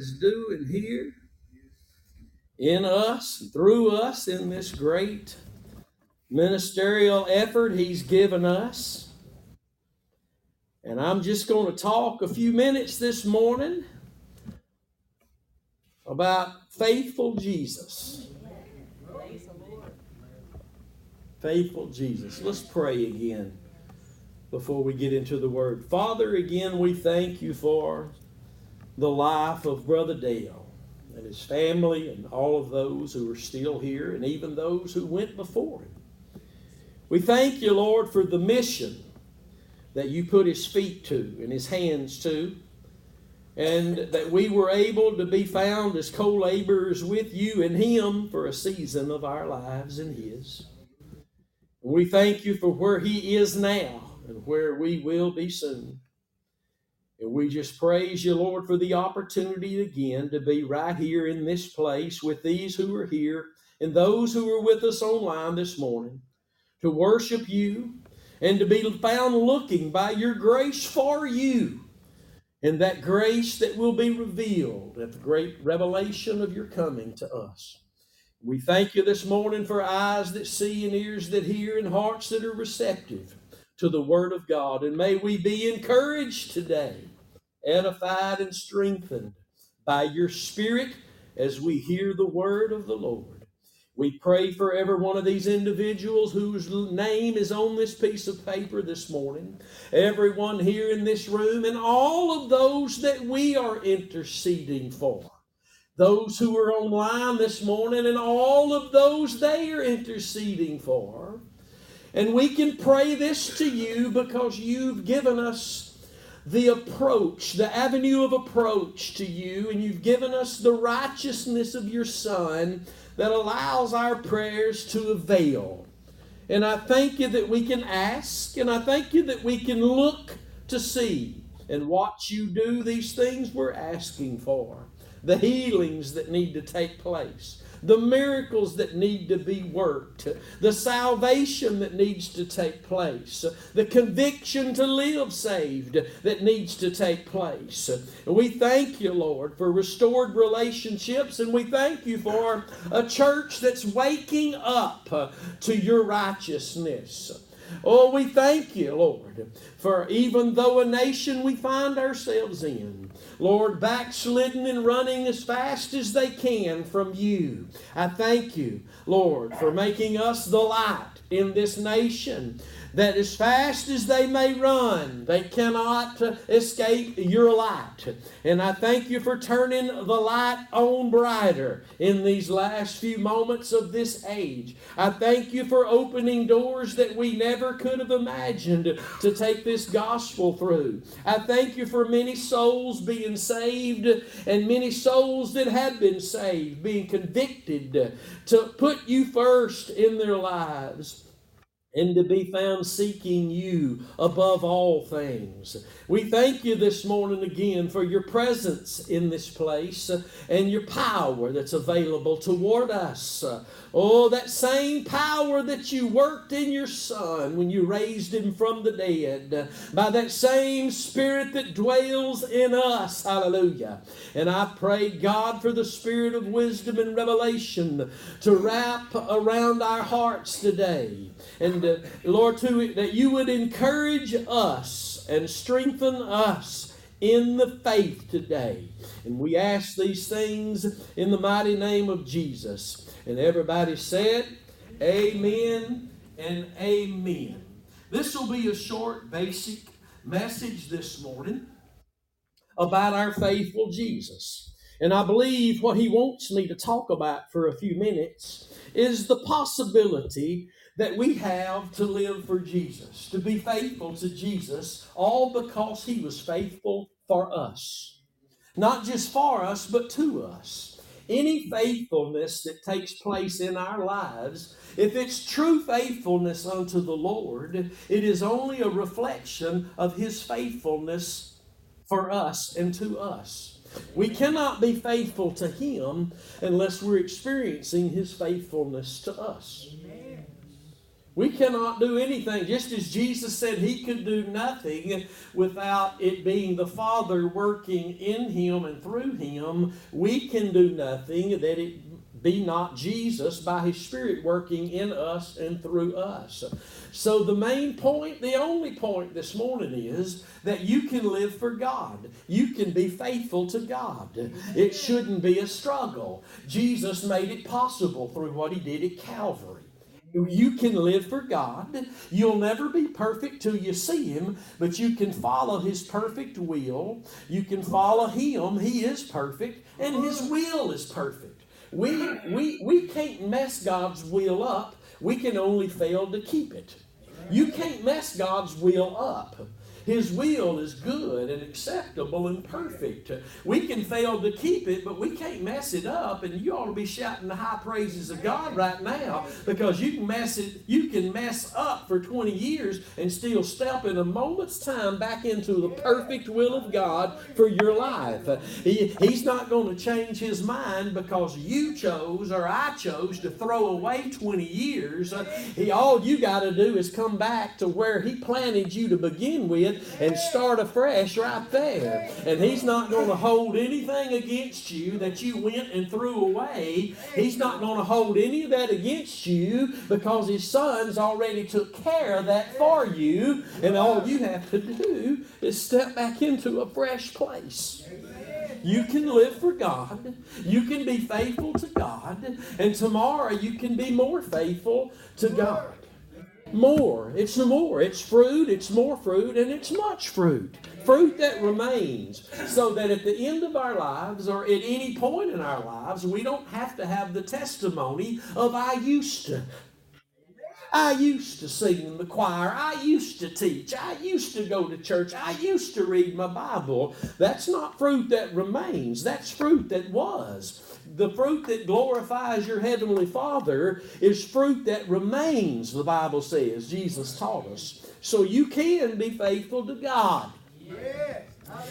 is doing here in us, through us, in this great ministerial effort He's given us. And I'm just going to talk a few minutes this morning about faithful Jesus. Faithful Jesus. Let's pray again before we get into the word. Father, again, we thank you for the life of Brother Dale and his family and all of those who are still here and even those who went before him. We thank you, Lord, for the mission that you put his feet to and his hands to, and that we were able to be found as co laborers with you and him for a season of our lives and his. We thank you for where he is now and where we will be soon. And we just praise you, Lord, for the opportunity again to be right here in this place with these who are here and those who are with us online this morning to worship you and to be found looking by your grace for you and that grace that will be revealed at the great revelation of your coming to us. We thank you this morning for eyes that see and ears that hear and hearts that are receptive to the Word of God. And may we be encouraged today, edified and strengthened by your Spirit as we hear the Word of the Lord. We pray for every one of these individuals whose name is on this piece of paper this morning, everyone here in this room, and all of those that we are interceding for. Those who are online this morning, and all of those they are interceding for. And we can pray this to you because you've given us the approach, the avenue of approach to you, and you've given us the righteousness of your Son that allows our prayers to avail. And I thank you that we can ask, and I thank you that we can look to see and watch you do these things we're asking for, the healings that need to take place the miracles that need to be worked, the salvation that needs to take place, the conviction to live saved that needs to take place. We thank you, Lord, for restored relationships, and we thank you for a church that's waking up to your righteousness. Oh, we thank you, Lord, for even though a nation we find ourselves in, Lord, backslidden and running as fast as they can from you. I thank you, Lord, for making us the light in this nation that as fast as they may run, they cannot escape your light. And I thank you for turning the light on brighter in these last few moments of this age. I thank you for opening doors that we never could have imagined to take this gospel through. I thank you for many souls being saved and many souls that have been saved being convicted to put you first in their lives and to be found seeking you above all things. We thank you this morning again for your presence in this place and your power that's available toward us. Oh, that same power that you worked in your Son when you raised him from the dead, by that same Spirit that dwells in us. Hallelujah. And I pray, God, for the Spirit of wisdom and revelation to wrap around our hearts today. And uh, Lord, to, that you would encourage us and strengthen us in the faith today. And we ask these things in the mighty name of Jesus. And everybody said, Amen and Amen. This will be a short, basic message this morning about our faithful Jesus. And I believe what he wants me to talk about for a few minutes is the possibility that we have to live for Jesus, to be faithful to Jesus, all because he was faithful for us. Not just for us, but to us. Any faithfulness that takes place in our lives, if it's true faithfulness unto the Lord, it is only a reflection of His faithfulness for us and to us. We cannot be faithful to Him unless we're experiencing His faithfulness to us. We cannot do anything. Just as Jesus said he could do nothing without it being the Father working in him and through him, we can do nothing that it be not Jesus by his Spirit working in us and through us. So, the main point, the only point this morning is that you can live for God. You can be faithful to God. It shouldn't be a struggle. Jesus made it possible through what he did at Calvary. You can live for God. You'll never be perfect till you see Him, but you can follow His perfect will. You can follow Him. He is perfect, and His will is perfect. We, we, we can't mess God's will up. We can only fail to keep it. You can't mess God's will up. His will is good and acceptable and perfect. We can fail to keep it, but we can't mess it up. And you ought to be shouting the high praises of God right now because you can mess it, you can mess up for 20 years and still step in a moment's time back into the perfect will of God for your life. He, he's not going to change his mind because you chose or I chose to throw away 20 years. He, all you got to do is come back to where he planted you to begin with and start afresh right there. And He's not going to hold anything against you that you went and threw away. He's not going to hold any of that against you because His Son's already took care of that for you. And all you have to do is step back into a fresh place. You can live for God. You can be faithful to God. And tomorrow you can be more faithful to God more. It's more. It's fruit, it's more fruit, and it's much fruit. Fruit that remains. So that at the end of our lives or at any point in our lives, we don't have to have the testimony of I used to. I used to sing in the choir. I used to teach. I used to go to church. I used to read my Bible. That's not fruit that remains. That's fruit that was the fruit that glorifies your heavenly Father is fruit that remains, the Bible says. Jesus taught us. So you can be faithful to God.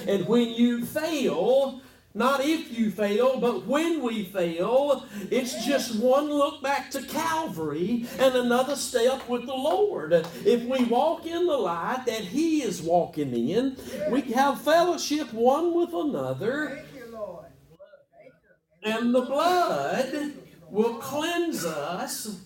And when you fail, not if you fail, but when we fail, it's just one look back to Calvary and another step with the Lord. If we walk in the light that He is walking in, we have fellowship one with another and the blood will cleanse us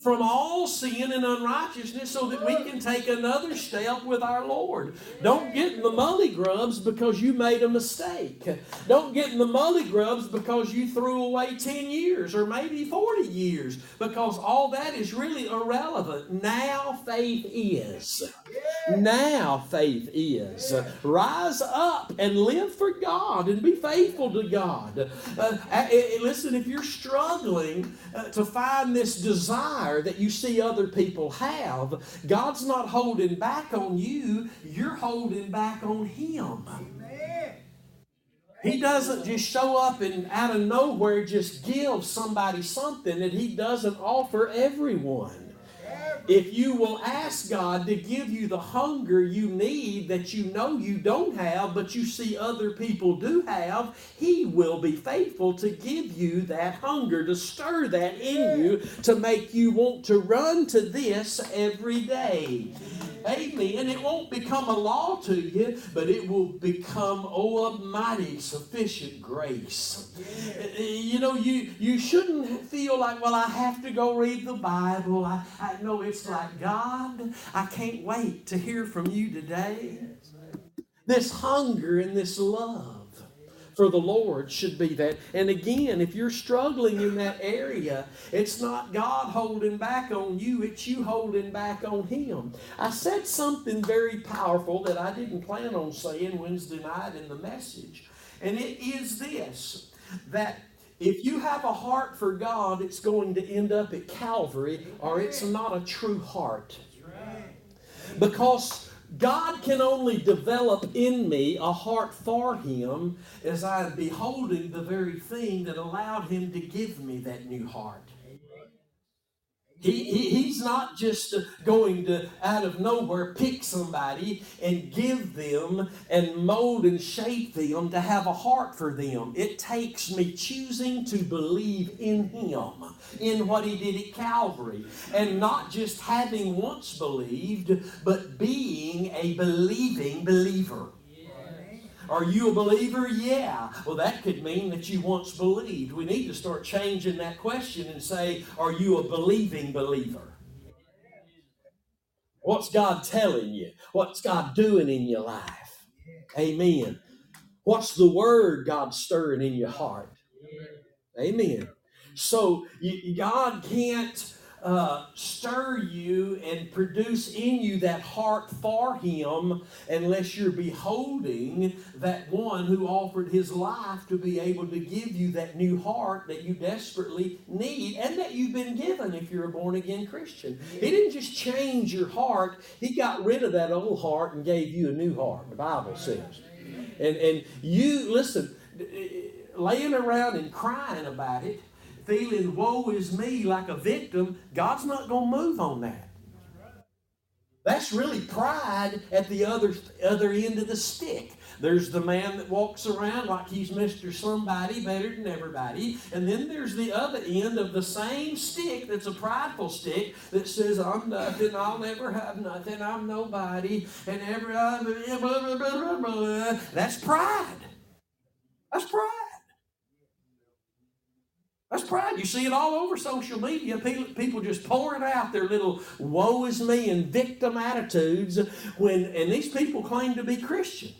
from all sin and unrighteousness so that we can take another step with our Lord. Don't get in the mully grubs because you made a mistake. Don't get in the mully grubs because you threw away 10 years or maybe 40 years because all that is really irrelevant. Now faith is. Now faith is. Rise up and live for God and be faithful to God. Uh, listen, if you're struggling uh, to find this desire, desire that you see other people have, God's not holding back on you, you're holding back on Him. He doesn't just show up and out of nowhere just give somebody something that He doesn't offer everyone. If you will ask God to give you the hunger you need that you know you don't have, but you see other people do have, He will be faithful to give you that hunger, to stir that in you, to make you want to run to this every day. Amen. It won't become a law to you, but it will become, oh, a mighty sufficient grace. Eh, you know, you, you shouldn't feel like, well, I have to go read the Bible. I, I know it's like, God, I can't wait to hear from you today. This hunger and this love for the Lord should be that. And again, if you're struggling in that area, it's not God holding back on you, it's you holding back on Him. I said something very powerful that I didn't plan on saying Wednesday night in the message. And it is this that if you have a heart for God, it's going to end up at Calvary, or it's not a true heart. Because God can only develop in me a heart for Him as I am beholding the very thing that allowed Him to give me that new heart. He, he, he's not just going to, out of nowhere, pick somebody and give them and mold and shape them to have a heart for them. It takes me choosing to believe in Him, in what He did at Calvary, and not just having once believed, but being a believing believer. Are you a believer? Yeah. Well, that could mean that you once believed. We need to start changing that question and say, Are you a believing believer? What's God telling you? What's God doing in your life? Amen. What's the word God stirring in your heart? Amen. So God can't uh, stir you and produce in you that heart for Him unless you're beholding that one who offered His life to be able to give you that new heart that you desperately need and that you've been given if you're a born again Christian. He didn't just change your heart, He got rid of that old heart and gave you a new heart, the Bible says. And, and you, listen, laying around and crying about it feeling woe is me like a victim, God's not going to move on that. That's really pride at the other, other end of the stick. There's the man that walks around like he's Mr. Somebody better than everybody. And then there's the other end of the same stick that's a prideful stick that says, I'm nothing, I'll never have nothing, I'm nobody, and every That's pride. That's pride. That's pride. You see it all over social media. People, just pouring out their little woe is me and victim attitudes when and these people claim to be Christian.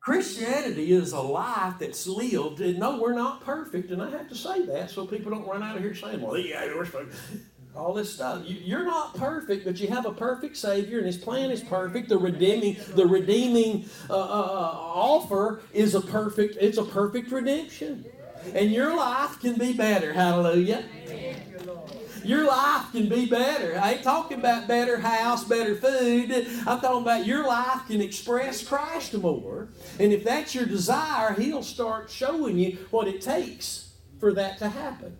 Christianity is a life that's lived, and no, we're not perfect, and I have to say that so people don't run out of here saying, well, yeah, we're all this stuff. You, are not perfect, but you have a perfect Savior, and His plan is perfect. The redeeming, the redeeming uh, uh, uh offer is a perfect. It's a perfect redemption. And your life can be better. Hallelujah. Your life can be better. I ain't talking about better house, better food. I'm talking about your life can express Christ more. And if that's your desire, He'll start showing you what it takes for that to happen.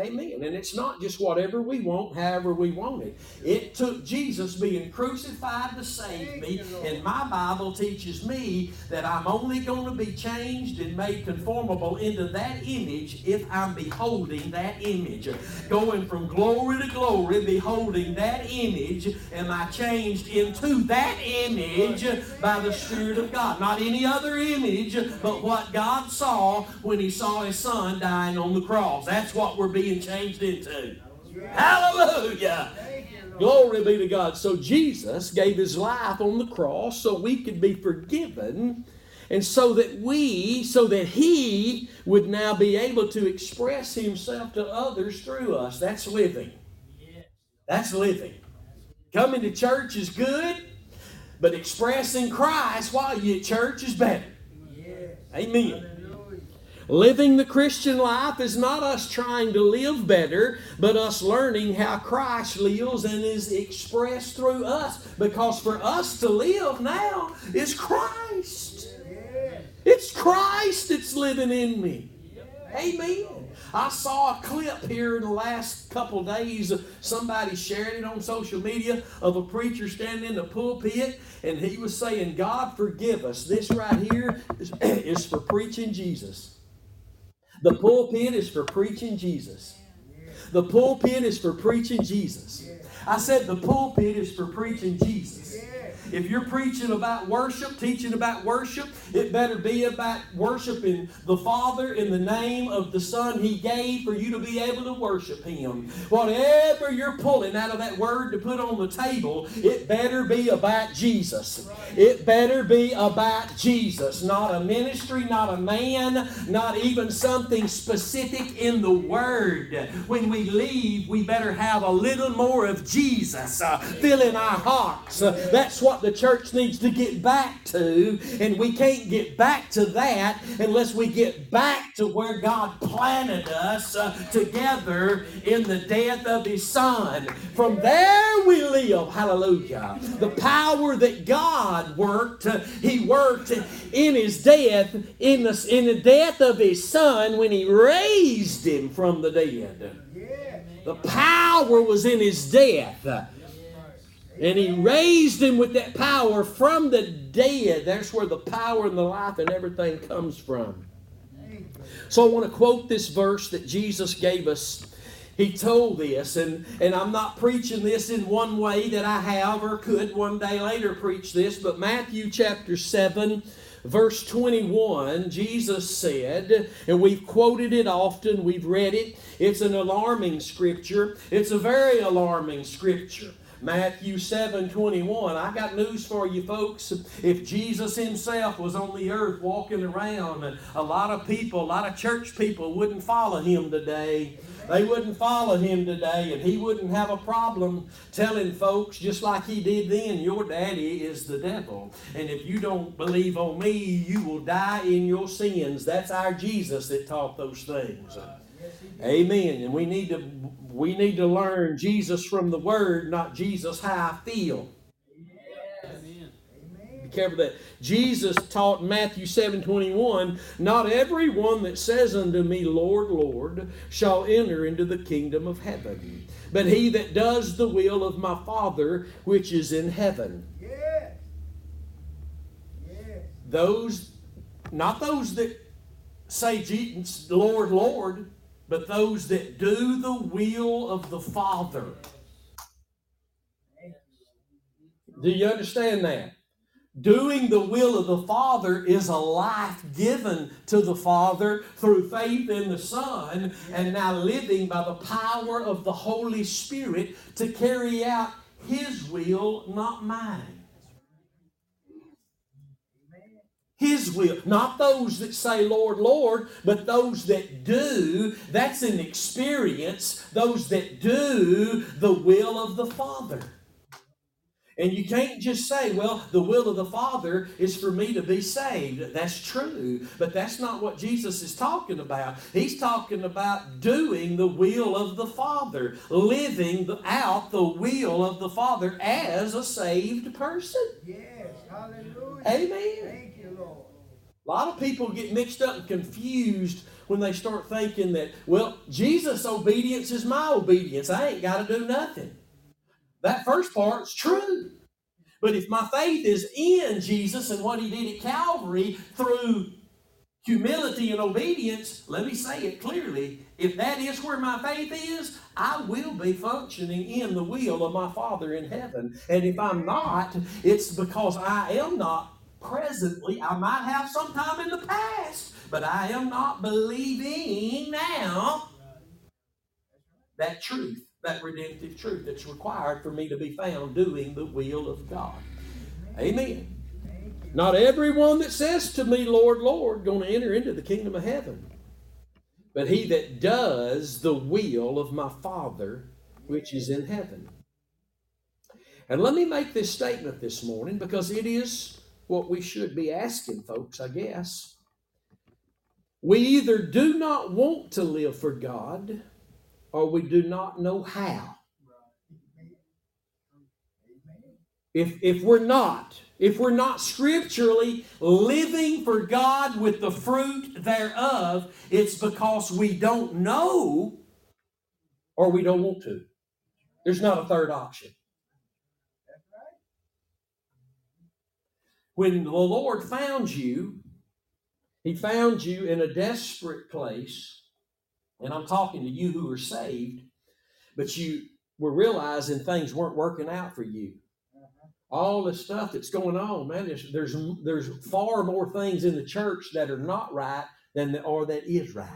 Amen. And it's not just whatever we want, however we want it. It took Jesus being crucified to save me. And my Bible teaches me that I'm only going to be changed and made conformable into that image if I'm beholding that image. Going from glory to glory, beholding that image, am I changed into that image by the Spirit of God. Not any other image, but what God saw when He saw His Son dying on the cross. That's what we're being being changed into. Hallelujah. Glory be to God. So Jesus gave his life on the cross so we could be forgiven and so that we, so that he would now be able to express himself to others through us. That's living. That's living. Coming to church is good, but expressing Christ while you're at church is better. Amen. Living the Christian life is not us trying to live better, but us learning how Christ lives and is expressed through us. Because for us to live now is Christ. It's Christ that's living in me. Amen. I saw a clip here in the last couple days. of Somebody shared it on social media of a preacher standing in the pulpit, and he was saying, God forgive us. This right here is, is for preaching Jesus. The pulpit is for preaching Jesus. The pulpit is for preaching Jesus. I said the pulpit is for preaching Jesus. If you're preaching about worship, teaching about worship, it better be about worshiping the Father in the name of the Son He gave for you to be able to worship Him. Whatever you're pulling out of that word to put on the table, it better be about Jesus. It better be about Jesus, not a ministry, not a man, not even something specific in the Word. When we leave, we better have a little more of Jesus uh, filling our hearts. Uh, that's what the church needs to get back to, and we can't get back to that unless we get back to where God planted us uh, together in the death of His Son. From there we live. Hallelujah. The power that God worked, uh, He worked in His death, in the, in the death of His Son when He raised Him from the dead. The power was in his death. And he raised him with that power from the dead. That's where the power and the life and everything comes from. So I want to quote this verse that Jesus gave us. He told this, and, and I'm not preaching this in one way that I have or could one day later preach this, but Matthew chapter 7, verse 21, Jesus said, and we've quoted it often, we've read it. It's an alarming scripture. It's a very alarming scripture. Matthew 7 21. I got news for you, folks. If Jesus himself was on the earth walking around, a lot of people, a lot of church people wouldn't follow him today. They wouldn't follow him today, and he wouldn't have a problem telling folks, just like he did then, your daddy is the devil. And if you don't believe on me, you will die in your sins. That's our Jesus that taught those things. Amen. And we need to we need to learn Jesus from the Word, not Jesus how I feel. Be careful that Jesus taught Matthew 7 21, Not every one that says unto me, Lord, Lord, shall enter into the kingdom of heaven, but he that does the will of my Father which is in heaven. Yes. Yes. Those, not those that say, Lord, Lord, but those that do the will of the Father. Do you understand that? Doing the will of the Father is a life given to the Father through faith in the Son, and now living by the power of the Holy Spirit to carry out His will, not mine. His will. Not those that say, Lord, Lord, but those that do. That's an experience. Those that do the will of the Father. And you can't just say, well, the will of the Father is for me to be saved. That's true. But that's not what Jesus is talking about. He's talking about doing the will of the Father, living out the will of the Father as a saved person. Yes. Hallelujah. Amen. A lot of people get mixed up and confused when they start thinking that, well, Jesus' obedience is my obedience. I ain't got to do nothing. That first part's true. But if my faith is in Jesus and what he did at Calvary through humility and obedience, let me say it clearly. If that is where my faith is, I will be functioning in the will of my Father in heaven. And if I'm not, it's because I am not presently. I might have sometime in the past, but I am not believing now that truth, that redemptive truth that's required for me to be found doing the will of God. Amen. Not everyone that says to me, Lord, Lord, going to enter into the kingdom of heaven, but he that does the will of my Father which is in heaven. And let me make this statement this morning because it is what we should be asking folks, I guess. We either do not want to live for God or we do not know how. If, if we're not, if we're not scripturally living for God with the fruit thereof, it's because we don't know or we don't want to. There's not a third option. When the Lord found you, He found you in a desperate place. And I'm talking to you who are saved, but you were realizing things weren't working out for you. Mm-hmm. All the stuff that's going on, man, there's, there's, there's far more things in the church that are not right than there are that is right.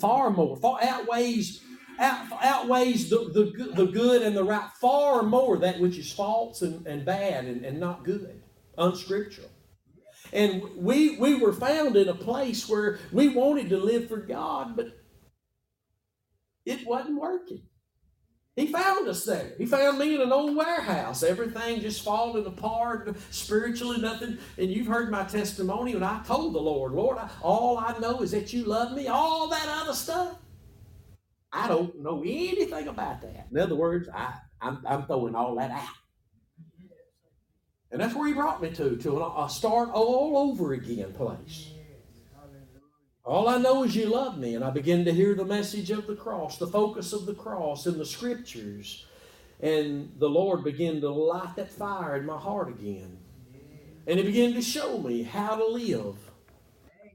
Far more, far outweighs out, outweighs the, the, the good and the right far more that which is false and, and bad and, and not good unscriptural. And we we were found in a place where we wanted to live for God, but it wasn't working. He found us there. He found me in an old warehouse. Everything just falling apart, spiritually nothing. And you've heard my testimony when I told the Lord, Lord, I, all I know is that you love me. All that other stuff, I don't know anything about that. In other words, I, I'm, I'm throwing all that out. And that's where he brought me to, to a start all over again place. All I know is you love me. And I begin to hear the message of the cross, the focus of the cross in the scriptures. And the Lord began to light that fire in my heart again. And He began to show me how to live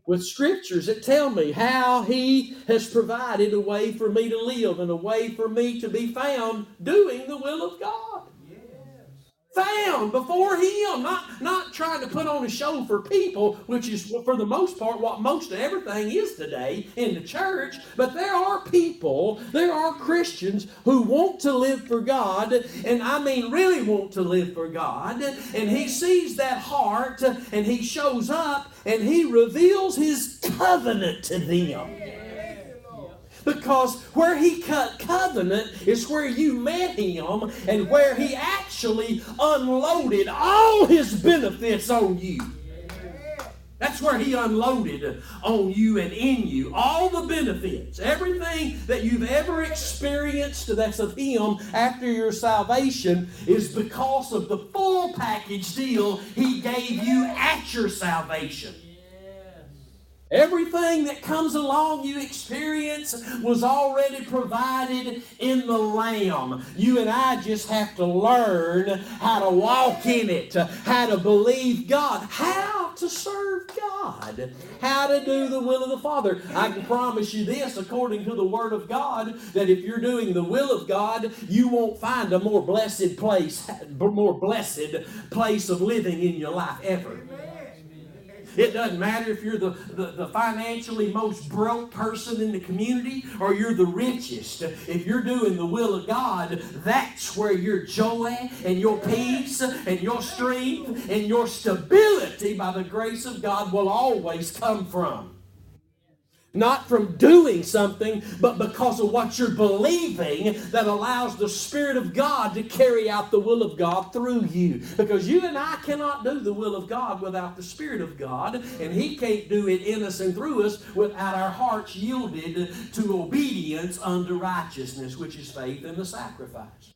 with scriptures that tell me how He has provided a way for me to live and a way for me to be found doing the will of God found before him not not trying to put on a show for people which is for the most part what most of everything is today in the church but there are people there are christians who want to live for god and i mean really want to live for god and he sees that heart and he shows up and he reveals his covenant to them because where he cut covenant is where you met him and where he actually unloaded all his benefits on you. That's where he unloaded on you and in you. All the benefits, everything that you've ever experienced that's of him after your salvation is because of the full package deal he gave you at your salvation. Everything that comes along you experience was already provided in the Lamb. You and I just have to learn how to walk in it, how to believe God, how to serve God, how to do the will of the Father. I can promise you this, according to the Word of God, that if you're doing the will of God, you won't find a more blessed place, more blessed place of living in your life ever. It doesn't matter if you're the, the, the, financially most broke person in the community or you're the richest. If you're doing the will of God, that's where your joy and your peace and your strength and your stability by the grace of God will always come from. Not from doing something, but because of what you're believing that allows the Spirit of God to carry out the will of God through you. Because you and I cannot do the will of God without the Spirit of God, and He can't do it in us and through us without our hearts yielded to obedience unto righteousness, which is faith in the sacrifice.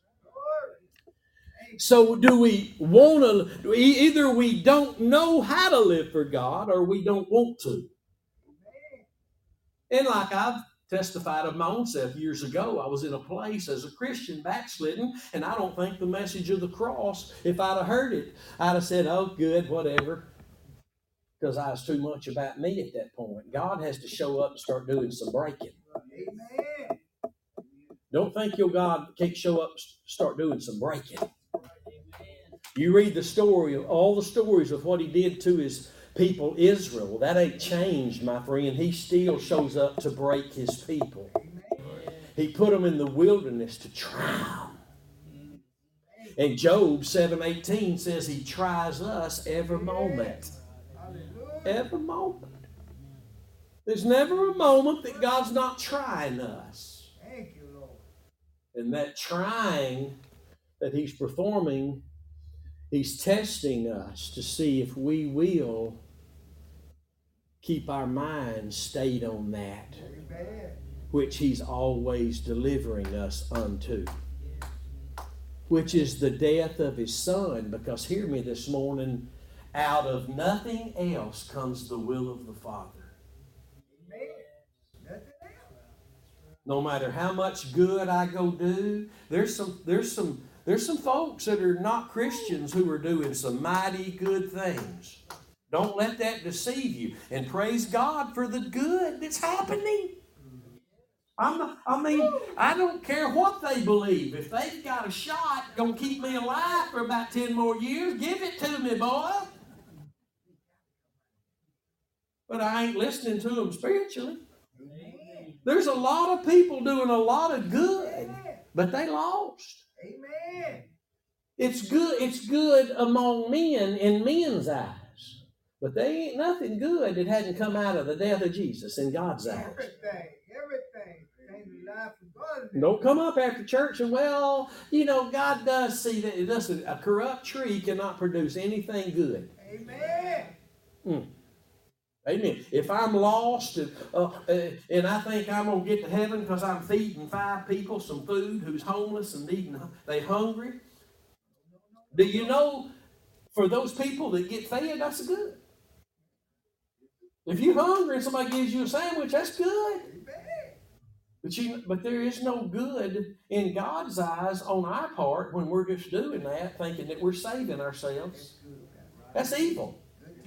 So, do we want to? Either we don't know how to live for God or we don't want to. And like I've testified of my own self years ago, I was in a place as a Christian backslidden, and I don't think the message of the cross, if I'd have heard it, I'd have said, oh, good, whatever. Because I was too much about me at that point. God has to show up and start doing some breaking. Amen. Don't think your God can't show up and start doing some breaking. You read the story of all the stories of what he did to his people Israel. That ain't changed, my friend. He still shows up to break his people. He put them in the wilderness to try them. And Job 7:18 says he tries us every moment. Every moment. There's never a moment that God's not trying us. Thank you, Lord. And that trying that he's performing, he's testing us to see if we will keep our minds stayed on that which He's always delivering us unto, which is the death of His Son. Because hear me this morning, out of nothing else comes the will of the Father. No matter how much good I go do, there's some there's some there's some folks that are not Christians who are doing some mighty good things. Don't let that deceive you. And praise God for the good that's happening. I'm, I mean, I don't care what they believe. If they've got a shot gonna keep me alive for about 10 more years, give it to me, boy. But I ain't listening to them spiritually. There's a lot of people doing a lot of good, but they lost. Amen. It's good, it's good among men in men's eyes. But they ain't nothing good that hadn't come out of the death of Jesus in God's eyes. Everything, everything came to life from God. Don't come up after church and well, you know, God does see that it doesn't. A corrupt tree cannot produce anything good. Amen. Mm. Amen. If I'm lost and, uh, uh, and I think I'm gonna get to heaven because I'm feeding five people some food who's homeless and needing they hungry, do you know for those people that get fed, that's good. If you're hungry and somebody gives you a sandwich, that's good. But you, but there is no good in God's eyes on our part when we're just doing that, thinking that we're saving ourselves. That's evil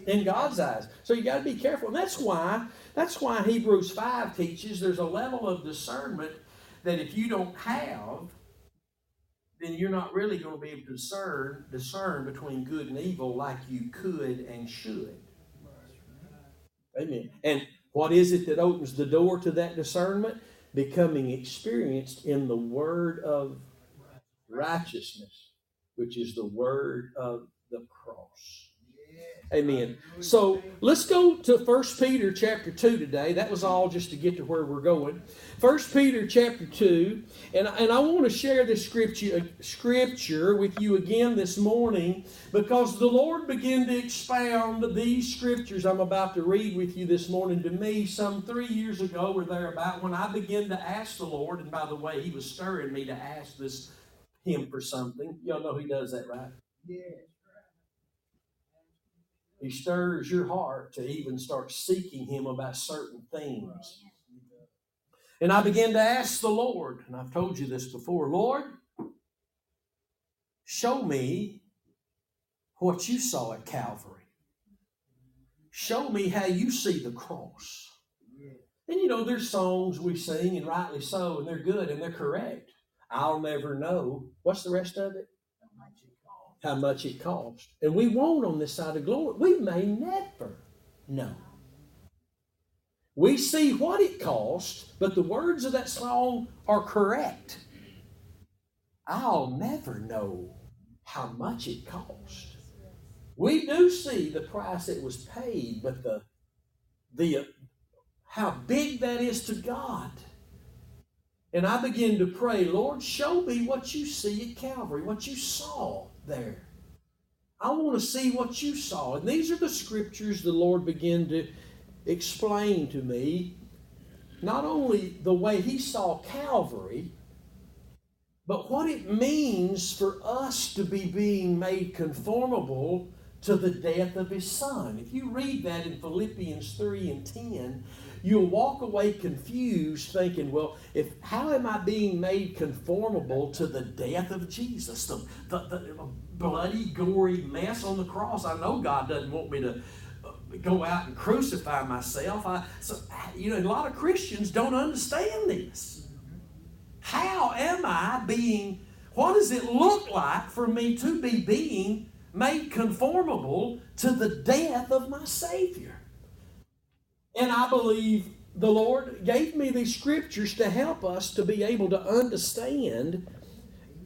in God's eyes. So you got to be careful. And that's why that's why Hebrews five teaches there's a level of discernment that if you don't have, then you're not really going to be able to discern discern between good and evil like you could and should. Amen. And what is it that opens the door to that discernment? Becoming experienced in the word of righteousness, which is the word of the cross. Amen. So let's go to First Peter chapter 2 today. That was all just to get to where we're going. First Peter chapter 2. And, and I want to share this scripture, scripture with you again this morning because the Lord began to expound these scriptures I'm about to read with you this morning to me some three years ago or thereabout when I began to ask the Lord. And by the way, He was stirring me to ask this Him for something. Y'all know He does that, right? Yes. He stirs your heart to even start seeking Him about certain things. And I began to ask the Lord, and I've told you this before Lord, show me what you saw at Calvary. Show me how you see the cross. And you know, there's songs we sing, and rightly so, and they're good and they're correct. I'll never know. What's the rest of it? How much it cost. And we won't on this side of glory. We may never know. We see what it cost, but the words of that song are correct. I'll never know how much it cost. We do see the price that was paid, but the the how big that is to God. And I begin to pray, Lord, show me what you see at Calvary, what you saw there. I want to see what you saw. And these are the scriptures the Lord began to explain to me. Not only the way He saw Calvary, but what it means for us to be being made conformable to the death of His Son. If you read that in Philippians 3 and 10, you'll walk away confused thinking, well, if how am I being made conformable to the death of Jesus? The, the, the bloody, gory mess on the cross. I know God doesn't want me to uh, go out and crucify myself. I, so, you know, a lot of Christians don't understand this. How am I being, what does it look like for me to be being made conformable to the death of my Savior? And I believe the Lord gave me these scriptures to help us to be able to understand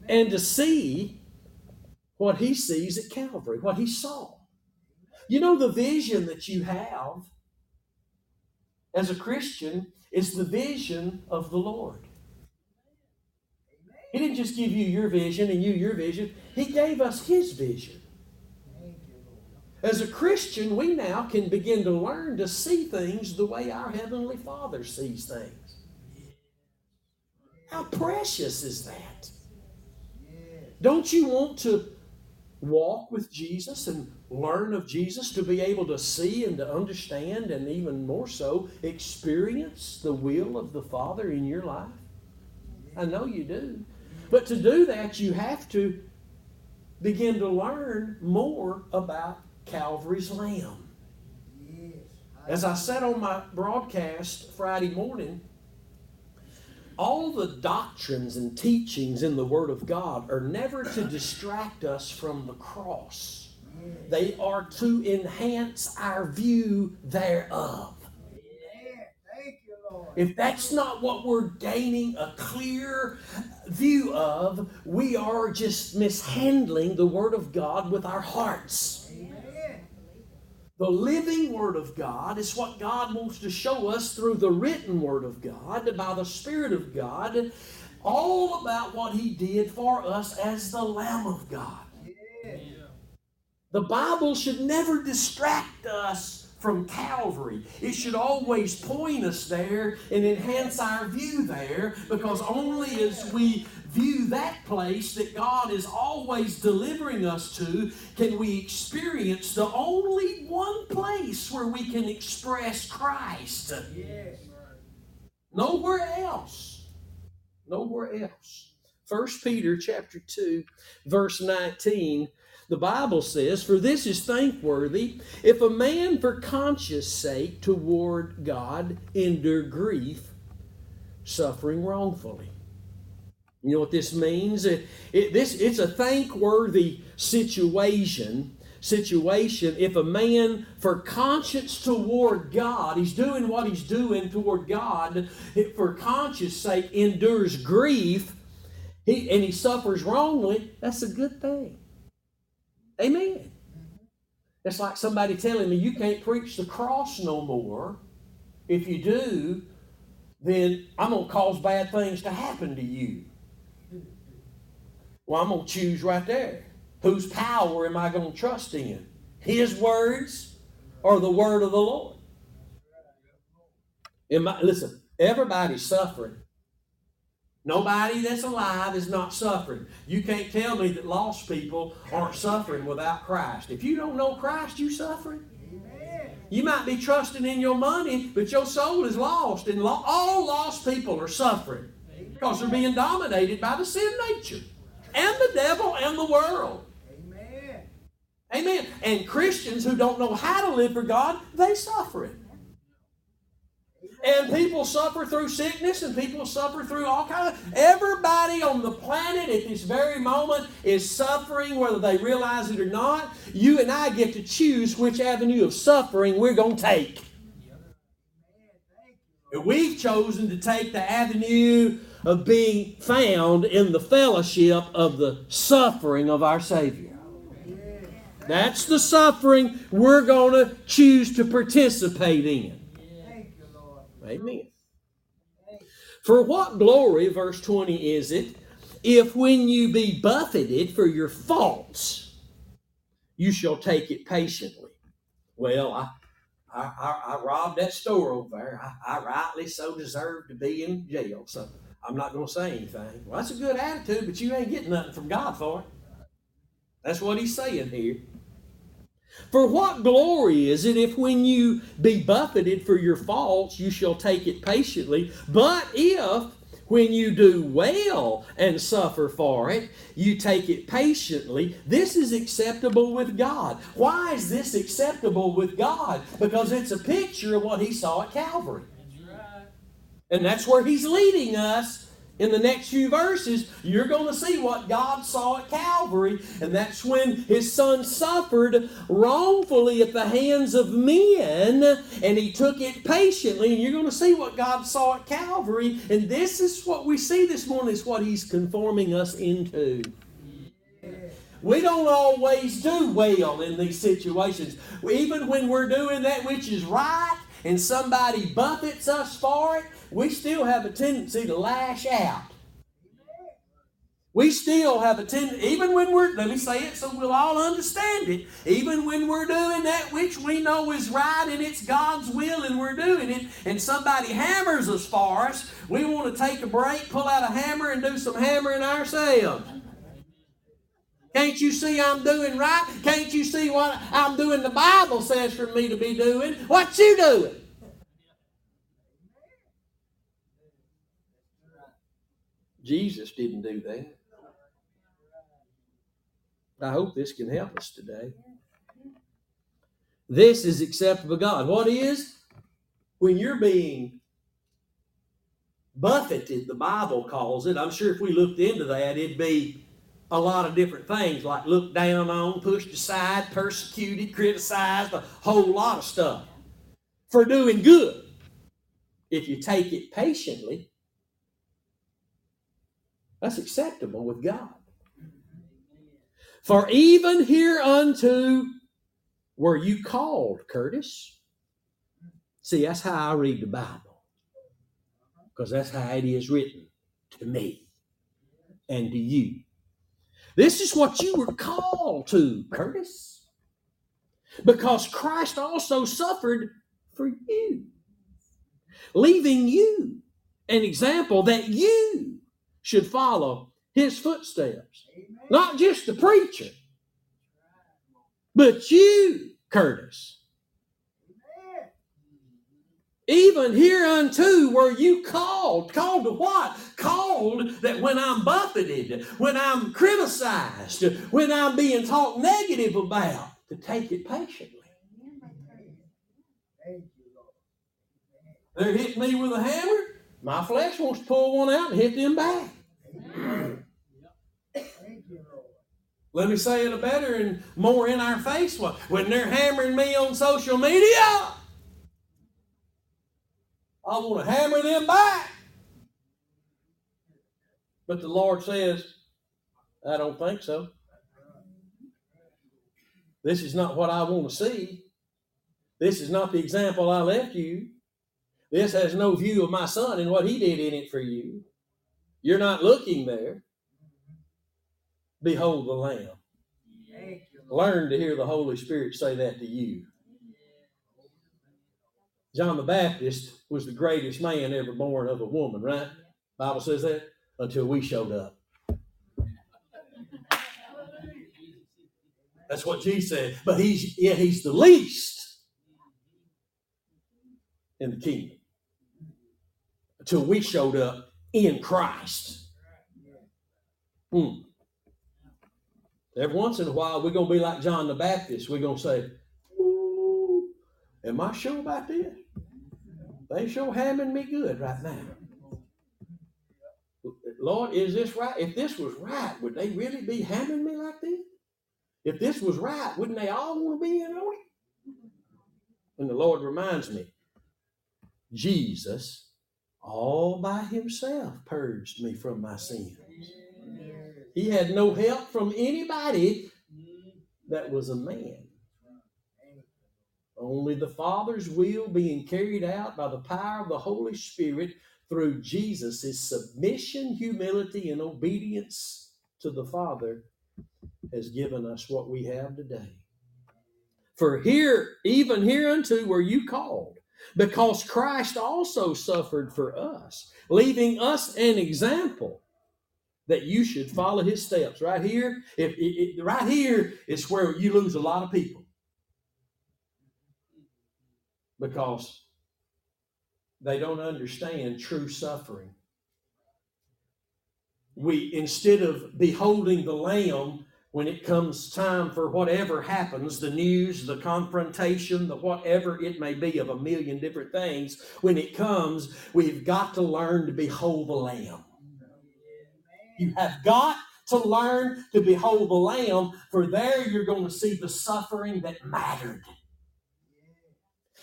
and to see what He sees at Calvary, what He saw. You know, the vision that you have as a Christian is the vision of the Lord. He didn't just give you your vision and you your vision, He gave us His vision. As a Christian, we now can begin to learn to see things the way our Heavenly Father sees things. How precious is that? Don't you want to walk with Jesus and learn of Jesus to be able to see and to understand and even more so experience the will of the Father in your life? I know you do. But to do that, you have to begin to learn more about Calvary's Lamb. As I said on my broadcast Friday morning, all the doctrines and teachings in the Word of God are never to distract us from the cross. They are to enhance our view thereof. Yeah. Thank you, Lord. If that's not what we're gaining a clear view of, we are just mishandling the Word of God with our hearts. Amen. The living Word of God is what God wants to show us through the written Word of God, by the Spirit of God, all about what He did for us as the Lamb of God. Yes. The Bible should never distract us from Calvary. It should always point us there and enhance our view there because only as we view that place that God is always delivering us to can we experience the only one place where we can express Christ. Yes. Nowhere else. Nowhere else. First Peter chapter 2 verse 19 the Bible says, For this is thankworthy, if a man for conscience sake toward God endure grief, suffering wrongfully. You know what this means? It, it, this, it's a thankworthy situation. Situation if a man for conscience toward God, he's doing what he's doing toward God, for conscience sake endures grief, he, and he suffers wrongly, that's a good thing. Amen. It's like somebody telling me you can't preach the cross no more. If you do, then I'm going to cause bad things to happen to you. Well, I'm going to choose right there. Whose power am I going to trust in? His words or the word of the Lord? I, listen, everybody's suffering. Nobody that's alive is not suffering. You can't tell me that lost people aren't suffering without Christ. If you don't know Christ, you suffering. Amen. You might be trusting in your money, but your soul is lost, and lo- all lost people are suffering because they're being dominated by the sin nature and the devil and the world. Amen. Amen. And Christians who don't know how to live for God, they suffer it. And people suffer through sickness and people suffer through all kinds of everybody on the planet at this very moment is suffering whether they realize it or not. You and I get to choose which avenue of suffering we're going to take. We've chosen to take the avenue of being found in the fellowship of the suffering of our Savior. That's the suffering we're going to choose to participate in. Amen. For what glory, verse 20, is it if when you be buffeted for your faults, you shall take it patiently? Well, I, I, I, I robbed that store over there. I, I rightly so deserve to be in jail. So I'm not going to say anything. Well, that's a good attitude, but you ain't getting nothing from God for it. That's what he's saying here. For what glory is it if when you be buffeted for your faults, you shall take it patiently? But if when you do well and suffer for it, you take it patiently, this is acceptable with God. Why is this acceptable with God? Because it's a picture of what he saw at Calvary. And that's where he's leading us in the next few verses, you're going to see what God saw at Calvary, and that's when His Son suffered wrongfully at the hands of men, and He took it patiently. And you're going to see what God saw at Calvary, and this is what we see this morning is what He's conforming us into. We don't always do well in these situations. Even when we're doing that which is right and somebody buffets us for it, we still have a tendency to lash out. We still have a tendency, even when we're, let me say it so we'll all understand it, even when we're doing that which we know is right and it's God's will and we're doing it, and somebody hammers us for us, we want to take a break, pull out a hammer, and do some hammering ourselves. Can't you see I'm doing right? Can't you see what I'm doing the Bible says for me to be doing? What you doing? Jesus didn't do that. I hope this can help us today. This is acceptable God. What is? When you're being buffeted, the Bible calls it. I'm sure if we looked into that, it'd be a lot of different things like looked down on, pushed aside, persecuted, criticized, a whole lot of stuff for doing good. If you take it patiently, that's acceptable with God. For even hereunto were you called, Curtis. See, that's how I read the Bible. Because that's how it is written to me and to you. This is what you were called to, Curtis. because Christ also suffered for you, leaving you an example that you should follow his footsteps. Amen. Not just the preacher, but you, Curtis. Amen. Even hereunto were you called. Called to what? Called that when I'm buffeted, when I'm criticized, when I'm being talked negative about, to take it patiently. Thank you, Lord. They're hitting me with a hammer. My flesh wants to pull one out and hit them back. Amen. Thank you, Lord. Let me say it a better and more in our face. way. When they're hammering me on social media, I want to hammer them back. But the Lord says, I don't think so. This is not what I want to see. This is not the example I left you. This has no view of my son and what he did in it for you. You're not looking there. Behold the Lamb. Learn to hear the Holy Spirit say that to you. John the Baptist was the greatest man ever born of a woman, right? Bible says that until we showed up. That's what Jesus said. But he's yeah, he's the least in the kingdom. Until we showed up in Christ. Hmm. Every once in a while, we're going to be like John the Baptist. We're going to say, Ooh, Am I sure about this? They sure hamming me good right now. Lord, is this right? If this was right, would they really be hamming me like this? If this was right, wouldn't they all want to be in on it? And the Lord reminds me, Jesus, all by himself, purged me from my sins. He had no help from anybody that was a man. Only the Father's will being carried out by the power of the Holy Spirit through Jesus' His submission, humility, and obedience to the Father has given us what we have today. For here, even hereunto were you called, because Christ also suffered for us, leaving us an example that you should follow his steps. Right here, if right here is where you lose a lot of people because they don't understand true suffering. We instead of beholding the lamb when it comes time for whatever happens, the news, the confrontation, the whatever it may be of a million different things, when it comes, we've got to learn to behold the lamb. You have got to learn to behold the lamb, for there you're going to see the suffering that mattered.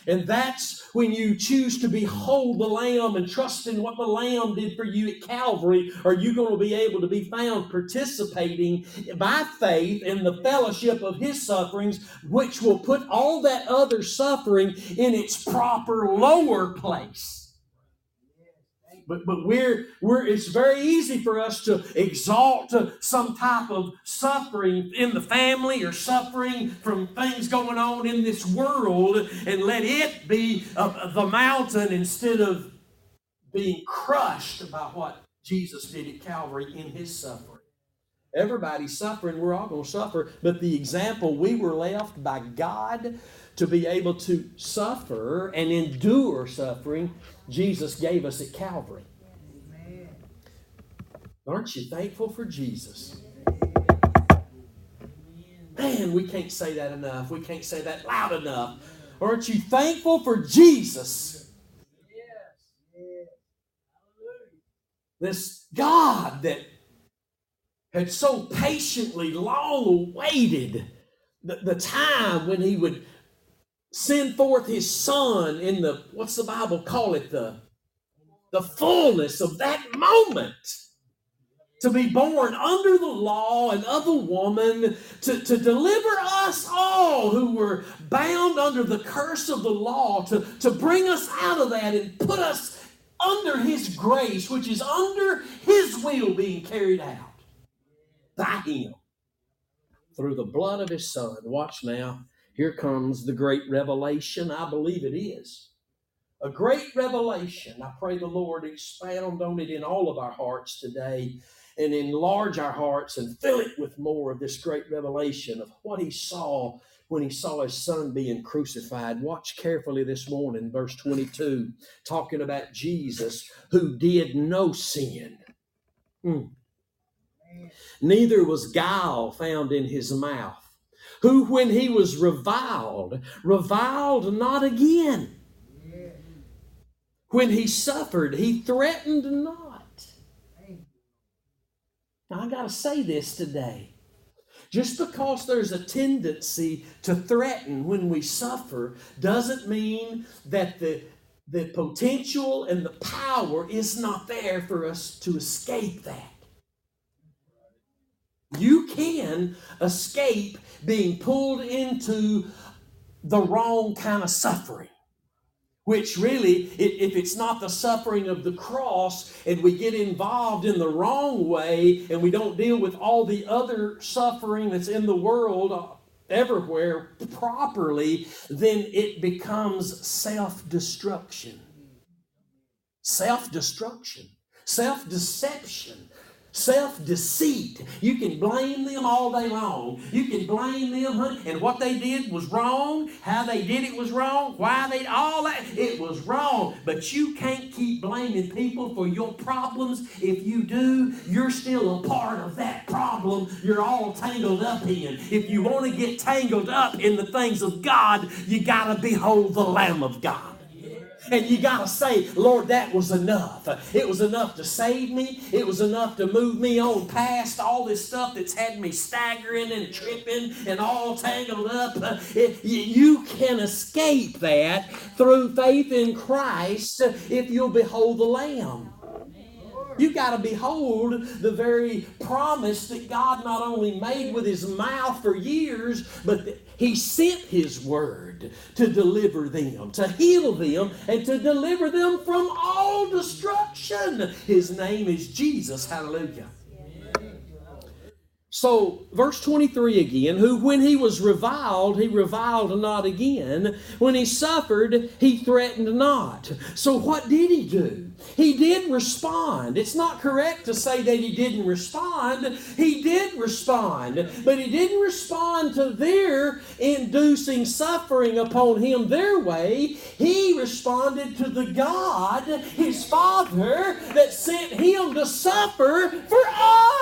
And that's when you choose to behold the Lamb and trust in what the Lamb did for you at Calvary, are you going to be able to be found participating by faith in the fellowship of His sufferings, which will put all that other suffering in its proper lower place. But, but we're, we're it's very easy for us to exalt some type of suffering in the family or suffering from things going on in this world and let it be uh, the mountain instead of being crushed by what Jesus did at Calvary in his suffering. Everybody's suffering, we're all going to suffer, but the example we were left by God to be able to suffer and endure suffering, Jesus gave us at Calvary. Aren't you thankful for Jesus? Man, we can't say that enough. We can't say that loud enough. Aren't you thankful for Jesus? This God that had so patiently long awaited the, the time when he would send forth his son in the what's the Bible call it? The the fullness of that moment to be born under the law and of a woman to, to deliver us all who were bound under the curse of the law to, to bring us out of that and put us under his grace which is under his will being carried out by him through the blood of his son watch now Here comes the great revelation. I believe it is. A great revelation. I pray the Lord expound on it in all of our hearts today and enlarge our hearts and fill it with more of this great revelation of what he saw when he saw his son being crucified. Watch carefully this morning, verse 22, talking about Jesus who did no sin. Mm. Neither was guile found in his mouth, who, when he was reviled, reviled not again. When he suffered, he threatened not. Now, I got to say this today. Just because there's a tendency to threaten when we suffer doesn't mean that the, the potential and the power is not there for us to escape that. You can escape being pulled into the wrong kind of suffering which really, if it's not the suffering of the cross and we get involved in the wrong way and we don't deal with all the other suffering that's in the world uh, everywhere properly, then it becomes self destruction. Self destruction, self deceit. You can blame them all day long. You can blame them, honey, and what they did was wrong. How they did it was wrong. Why they all that it was wrong. But you can't keep blaming people for your problems. If you do, you're still a part of that problem. You're all tangled up in. If you want to get tangled up in the things of God, you got to behold the Lamb of God. And you got to say, Lord, that was enough. It was enough to save me. It was enough to move me on past all this stuff that's had me staggering and tripping and all tangled up. It, you can escape that through faith in Christ if you'll behold the Lamb. You got to behold the very promise that God not only made with his mouth for years, but he sent his word to deliver them, to heal them, and to deliver them from all destruction. His name is Jesus. Hallelujah. So, verse 23 again, who when he was reviled, he reviled not again. When he suffered, he threatened not. So, what did he do? He did respond. It's not correct to say that he didn't respond. He did respond, but he didn't respond to their inducing suffering upon him their way. He responded to the God, his Father, that sent him to suffer for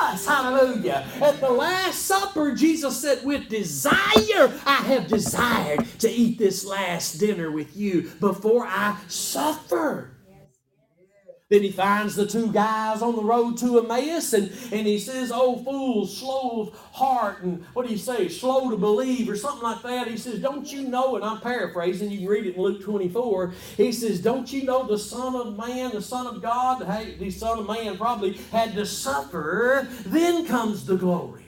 us. Hallelujah. The Last Supper, Jesus said, With desire, I have desired to eat this last dinner with you before I suffer. Then he finds the two guys on the road to Emmaus and, and he says, Oh, fools, slow of heart, and what do you say, slow to believe, or something like that. He says, Don't you know, and I'm paraphrasing, you can read it in Luke 24. He says, Don't you know the Son of Man, the Son of God, hey, the Son of Man probably had to suffer, then comes the glory.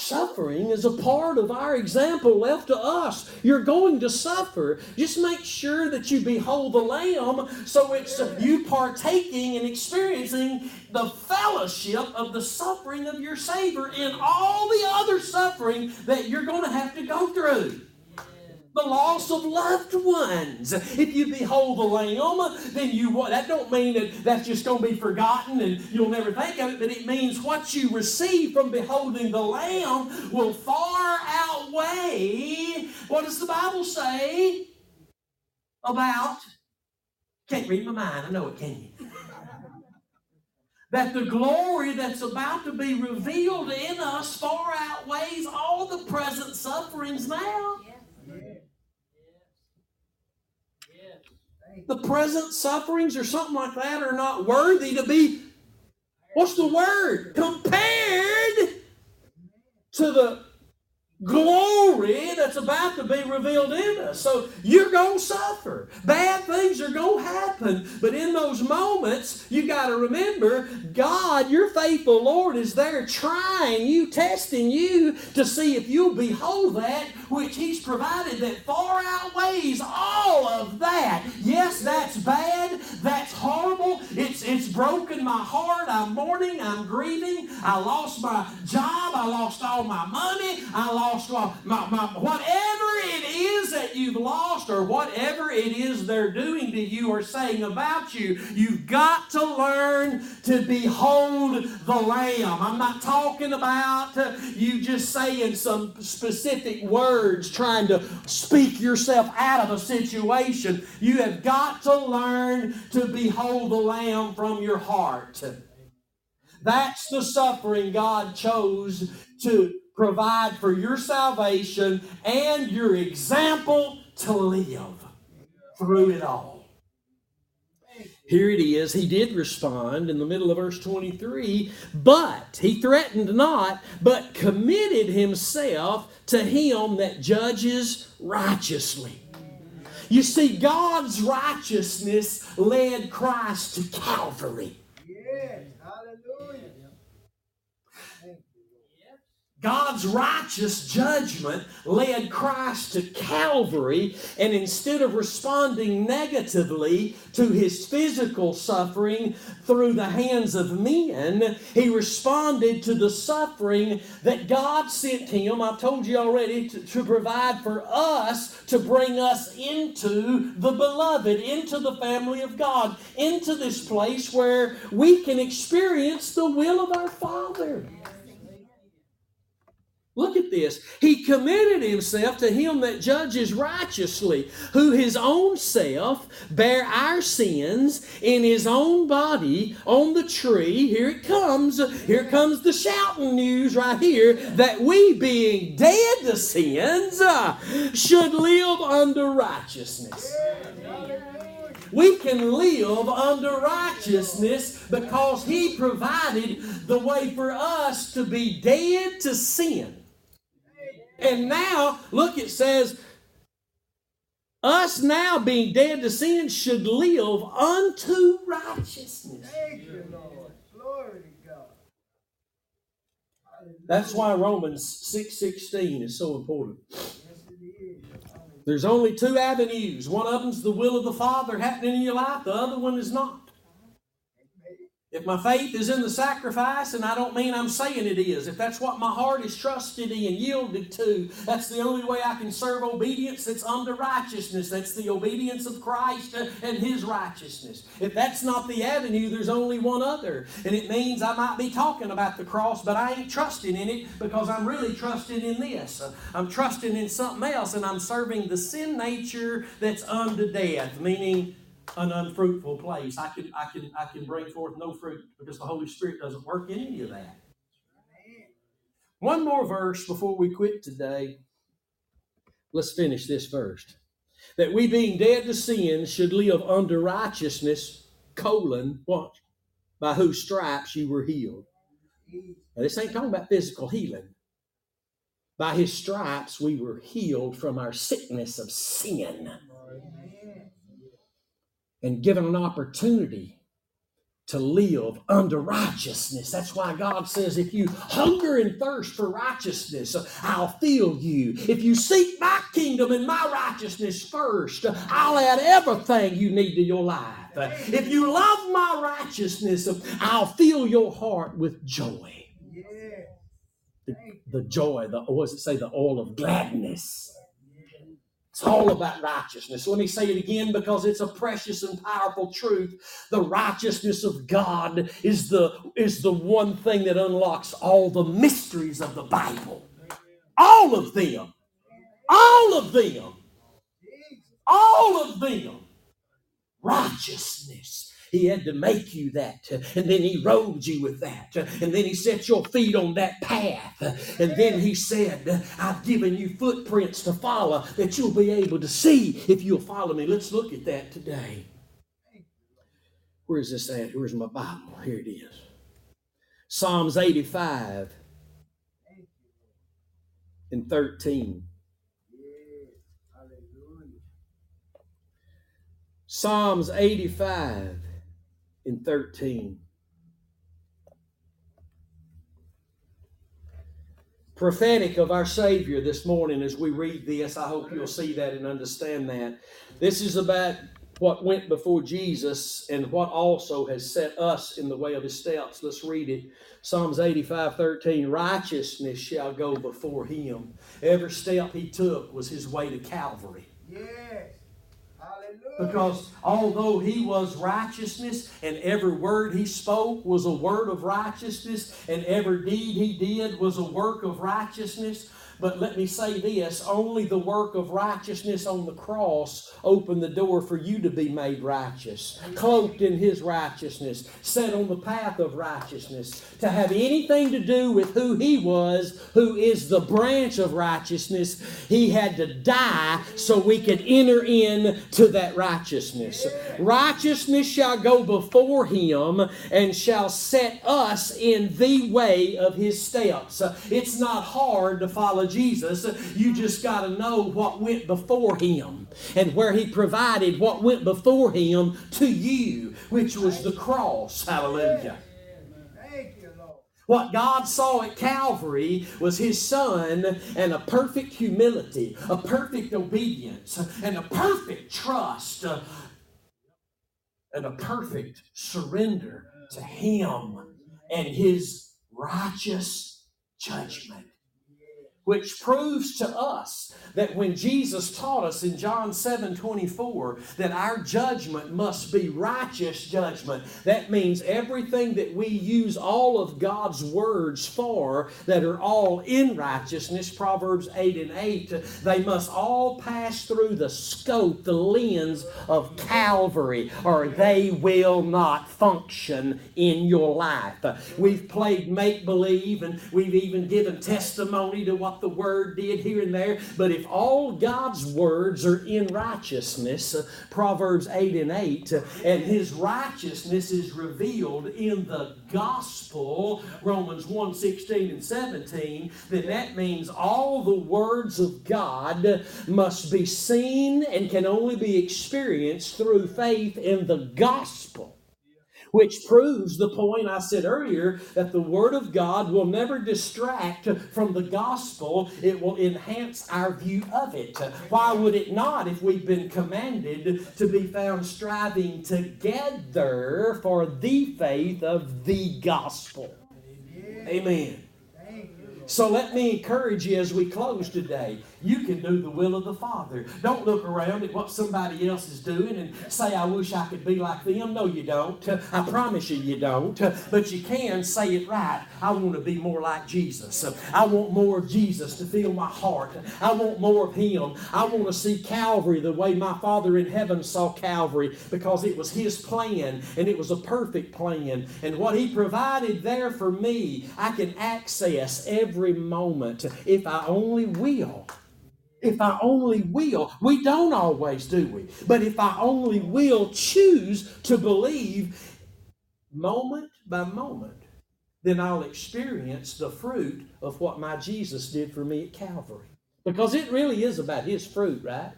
Suffering is a part of our example left to us. You're going to suffer. Just make sure that you behold the Lamb so it's you partaking and experiencing the fellowship of the suffering of your Savior in all the other suffering that you're going to have to go through the loss of loved ones. If you behold the Lamb, then you? That don't mean that that's just going to be forgotten and you'll never think of it, but it means what you receive from beholding the Lamb will far outweigh. What does the Bible say about? Can't read my mind. I know it, can you? that the glory that's about to be revealed in us far outweighs all the present sufferings now. The present sufferings or something like that are not worthy to be, what's the word? Compared to the glory that's about to be revealed in us. So you're going to suffer. Bad things are going to happen. But in those moments, you got to remember God, your faithful Lord, is there trying you, testing you to see if you'll behold that which He's provided that far outweighs all of that. Yes, that's bad. That's horrible. It's, it's broken my heart. I'm mourning. I'm grieving. I lost my job. I lost all my money. I lost my, my, my whatever it is that you've lost or whatever it is they're doing to you or saying about you. You've got to learn to behold the Lamb. I'm not talking about uh, you just saying some specific words, trying to speak yourself out of a situation. You have got to learn to behold the Lamb from your heart. That's the suffering God chose to provide for your salvation and your example to live through it all. Here it is. He did respond in the middle of verse 23, but he threatened not, but committed himself to him that judges righteously. You see, God's righteousness led Christ to Calvary. Hallelujah. God's righteous judgment led Christ to Calvary, and instead of responding negatively to his physical suffering through the hands of men, he responded to the suffering that God sent him. I've told you already to, to provide for us, to bring us into the beloved, into the family of God, into this place where we can experience the will of our Father. Look at this. He committed himself to him that judges righteously, who his own self bare our sins in his own body on the tree. Here it comes. Here comes the shouting news right here that we, being dead to sins, uh, should live under righteousness. We can live under righteousness because He provided the way for us to be dead to sin. And now, look, it says, us now being dead to sin should live unto righteousness. Thank you, Lord. Glory to God. That's why Romans 6:16 is so important. Yes, it is. There's only two avenues. One of them's the will of the Father happening in your life, the other one is not. If my faith is in the sacrifice, and I don't mean I'm saying it is, if that's what my heart is trusted in, and yielded to, that's the only way I can serve obedience that's under righteousness. That's the obedience of Christ and His righteousness. If that's not the avenue, there's only one other. And it means I might be talking about the cross, but I ain't trusting in it because I'm really trusting in this. I'm trusting in something else, and I'm serving the sin nature that's unto death, meaning an unfruitful place. I can I can I can bring forth no fruit because the Holy Spirit doesn't work in any of that. One more verse before we quit today. Let's finish this first. That we being dead to sin should live under righteousness, colon, what? By whose stripes you were healed. Now, this ain't talking about physical healing. By his stripes we were healed from our sickness of sin Amen. And given an opportunity to live under righteousness. That's why God says, if you hunger and thirst for righteousness, I'll fill you. If you seek my kingdom and my righteousness first, I'll add everything you need to your life. If you love my righteousness, I'll fill your heart with joy. The, the joy, the what does it say? The oil of gladness. It's all about righteousness. Let me say it again because it's a precious and powerful truth. The righteousness of God is the, is the one thing that unlocks all the mysteries of the Bible. All of them. All of them. All of them. Righteousness. He had to make you that. And then he robed you with that. And then he set your feet on that path. And then he said, I've given you footprints to follow that you'll be able to see if you'll follow me. Let's look at that today. Where's this at? Where's my Bible? Here it is. Psalms 85 and 13. Yes. Hallelujah. Psalms 85 and 13. Prophetic of our Savior this morning as we read this. I hope you'll see that and understand that. This is about what went before Jesus and what also has set us in the way of his steps. Let's read it. Psalms 85 13. Righteousness shall go before him. Every step he took was his way to Calvary. Yes. Because although he was righteousness and every word he spoke was a word of righteousness and every deed he did was a work of righteousness, but let me say this only the work of righteousness on the cross opened the door for you to be made righteous, cloaked in his righteousness, set on the path of righteousness, to have anything to do with who he was, who is the branch of righteousness. He had to die so we could enter in to that righteousness. Righteousness shall go before him and shall set us in the way of his steps. It's not hard to follow Jesus. You just got to know what went before him and where he provided what went before him to you, which was the cross. Hallelujah. Thank you, Lord. What God saw at Calvary was His Son and a perfect humility, a perfect obedience, and a perfect trust, and a perfect surrender to Him and His righteous judgment. Which proves to us that when Jesus taught us in John 7 24 that our judgment must be righteous judgment, that means everything that we use all of God's words for that are all in righteousness, Proverbs 8 and 8, they must all pass through the scope, the lens of Calvary, or they will not function in your life. We've played make believe and we've even given testimony to what the Word did here and there, but if all God's words are in righteousness, uh, Proverbs 8 and 8, uh, and His righteousness is revealed in the gospel, Romans 1 16 and 17, then that means all the words of God must be seen and can only be experienced through faith in the gospel which proves the point I said earlier that the Word of God will never distract from the gospel. It will enhance our view of it. Why would it not if we've been commanded to be found striving together for the faith of the gospel? Amen. Thank you, So let me encourage you as we close today. You can do the will of the Father. Don't look around at what somebody else is doing and say, I wish I could be like them. No, you don't. I promise you, you don't. But you can say it right. I want to be more like Jesus. I want more of Jesus to fill my heart. I want more of Him. I want to see Calvary the way my Father in heaven saw Calvary because it was His plan and it was a perfect plan. And what He provided there for me, I can access every moment if I only will. If I only will, we don't always, do we? But if I only will choose to believe moment by moment, then I'll experience the fruit of what my Jesus did for me at Calvary. Because it really is about His fruit, right?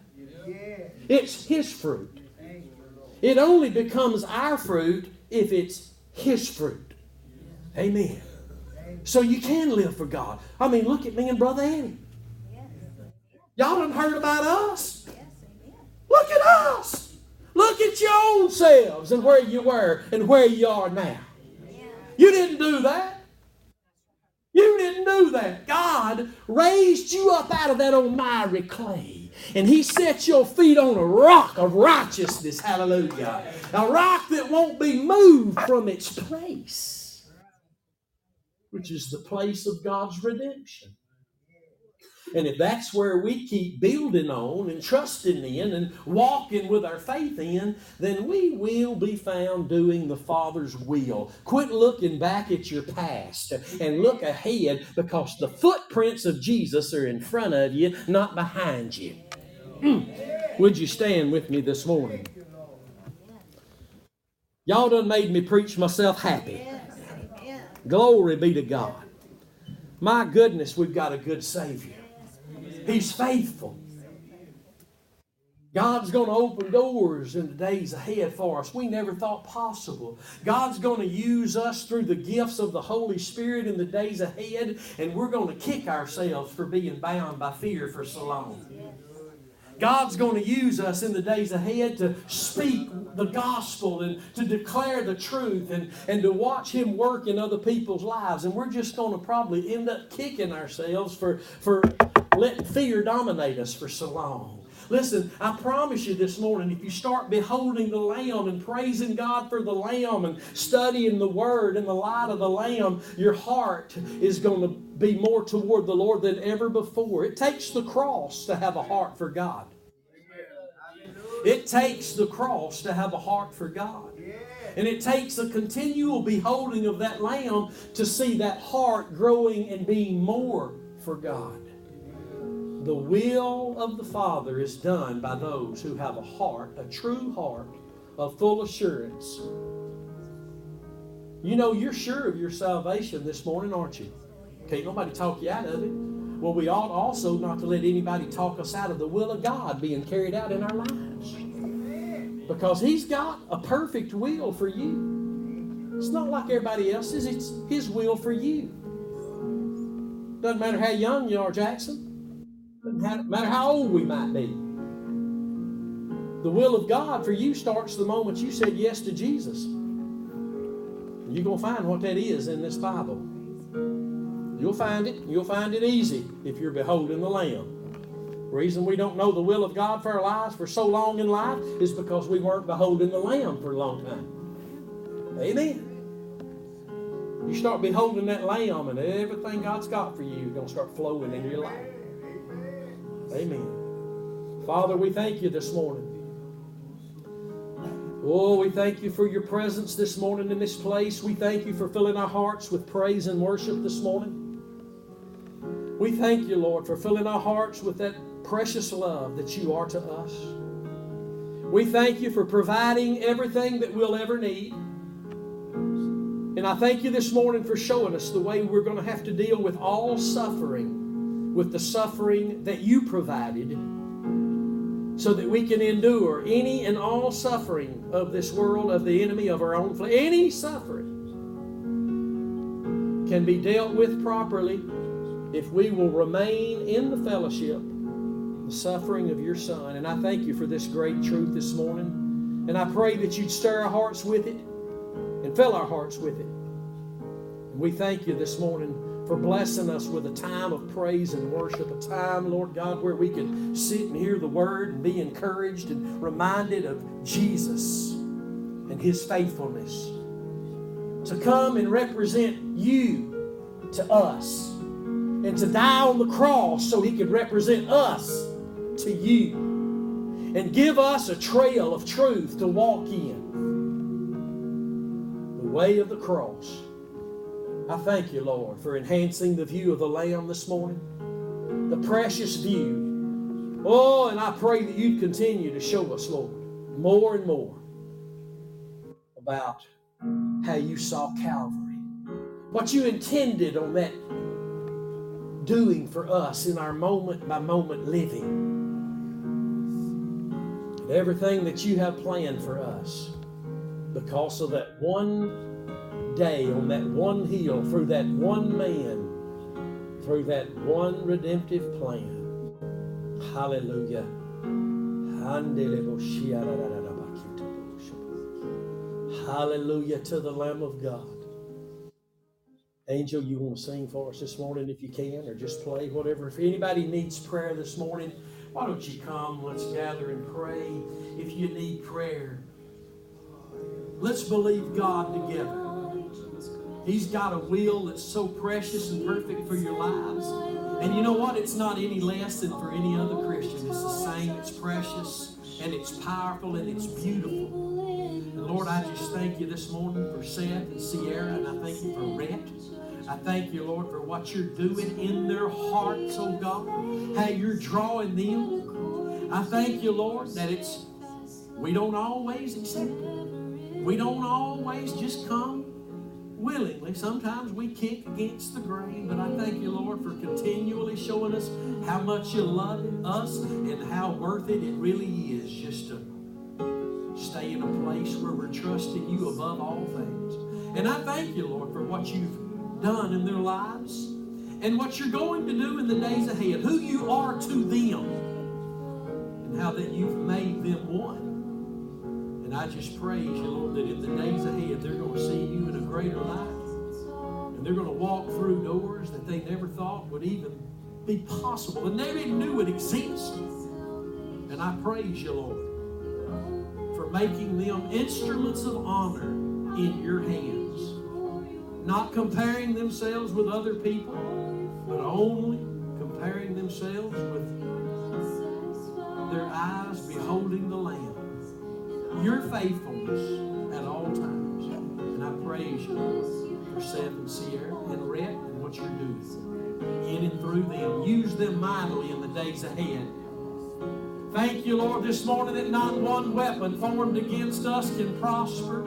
Yes. It's His fruit. Thank you, Lord. It only becomes our fruit if it's His fruit. Amen. So you can live for God. I mean, look at me and Brother Eddie. Y'all done heard about us. Look at us. Look at your own selves and where you were and where you are now. You didn't do that. You didn't do that. God raised you up out of that old miry clay. And He set your feet on a rock of righteousness. Hallelujah. A rock that won't be moved from its place, which is the place of God's redemption. And if that's where we keep building on and trusting in and walking with our faith in, then we will be found doing the Father's will. Quit looking back at your past and look ahead because the footprints of Jesus are in front of you, not behind you. Mm. Would you stand with me this morning? Thank you, Lord. Y'all done made me preach myself happy. Glory be to God. My goodness, we've got a good Savior. He's faithful. God's going to open doors in the days ahead for us we never thought possible. God's going to use us through the gifts of the Holy Spirit in the days ahead, and we're going to kick ourselves for being bound by fear for so long. God's going to use us in the days ahead to speak the gospel and to declare the truth and, and to watch Him work in other people's lives. And we're just going to probably end up kicking ourselves for, for letting fear dominate us for so long. Listen, I promise you this morning, if you start beholding the Lamb and praising God for the Lamb and studying the Word in the light of the Lamb, your heart is going to be more toward the Lord than ever before. It takes the cross to have a heart for God. It takes the cross to have a heart for God. And it takes a continual beholding of that lamb to see that heart growing and being more for God. The will of the Father is done by those who have a heart, a true heart of full assurance. You know, you're sure of your salvation this morning, aren't you? Can't nobody talk you out of it. Well, we ought also not to let anybody talk us out of the will of God being carried out in our lives. Because He's got a perfect will for you. It's not like everybody else's, it's His will for you. Doesn't matter how young you are, Jackson. Doesn't matter how old we might be. The will of God for you starts the moment you said yes to Jesus. You're going to find what that is in this Bible. You'll find it. You'll find it easy if you're beholding the Lamb. Reason we don't know the will of God for our lives for so long in life is because we weren't beholding the Lamb for a long time. Amen. You start beholding that Lamb, and everything God's got for you is going to start flowing in your life. Amen. Father, we thank you this morning. Oh, we thank you for your presence this morning in this place. We thank you for filling our hearts with praise and worship this morning. We thank you, Lord, for filling our hearts with that precious love that you are to us. We thank you for providing everything that we'll ever need. And I thank you this morning for showing us the way we're going to have to deal with all suffering with the suffering that you provided so that we can endure any and all suffering of this world, of the enemy, of our own flesh. Any suffering can be dealt with properly if we will remain in the fellowship, the suffering of your Son. And I thank you for this great truth this morning. And I pray that you'd stir our hearts with it and fill our hearts with it. And we thank you this morning for blessing us with a time of praise and worship, a time, Lord God, where we can sit and hear the word and be encouraged and reminded of Jesus and his faithfulness. To come and represent you to us and to die on the cross so he could represent us to you and give us a trail of truth to walk in. The way of the cross. I thank you, Lord, for enhancing the view of the Lamb this morning, the precious view. Oh, and I pray that you'd continue to show us, Lord, more and more about how you saw Calvary, what you intended on that doing for us in our moment by moment living, and everything that you have planned for us because of that one day on that one hill through that one man, through that one redemptive plan. Hallelujah. Hallelujah to the Lamb of God. Angel, you want to sing for us this morning if you can, or just play, whatever. If anybody needs prayer this morning, why don't you come? Let's gather and pray. If you need prayer, let's believe God together. He's got a will that's so precious and perfect for your lives. And you know what? It's not any less than for any other Christian. It's the same. It's precious and it's powerful and it's beautiful. And Lord, I just thank you this morning for Seth and Sierra, and I thank you for Rhett. I thank you, Lord, for what you're doing in their hearts, oh God, how you're drawing them. I thank you, Lord, that it's we don't always accept it. We don't always just come willingly. Sometimes we kick against the grain, but I thank you, Lord, for continually showing us how much you love us and how worth it it really is just to stay in a place where we're trusting you above all things. And I thank you, Lord, for what you've done in their lives and what you're going to do in the days ahead, who you are to them. and how that you've made them one. And I just praise you, Lord, that in the days ahead they're going to see you in a greater light. And they're going to walk through doors that they never thought would even be possible. And never even knew would exist. And I praise you, Lord, for making them instruments of honor in your hands. Not comparing themselves with other people, but only comparing themselves with their eyes beholding the Lamb. Your faithfulness at all times. And I praise you, for Seth and Sierra and Rhett and what you're doing in and through them. Use them mightily in the days ahead. Thank you, Lord, this morning that not one weapon formed against us can prosper,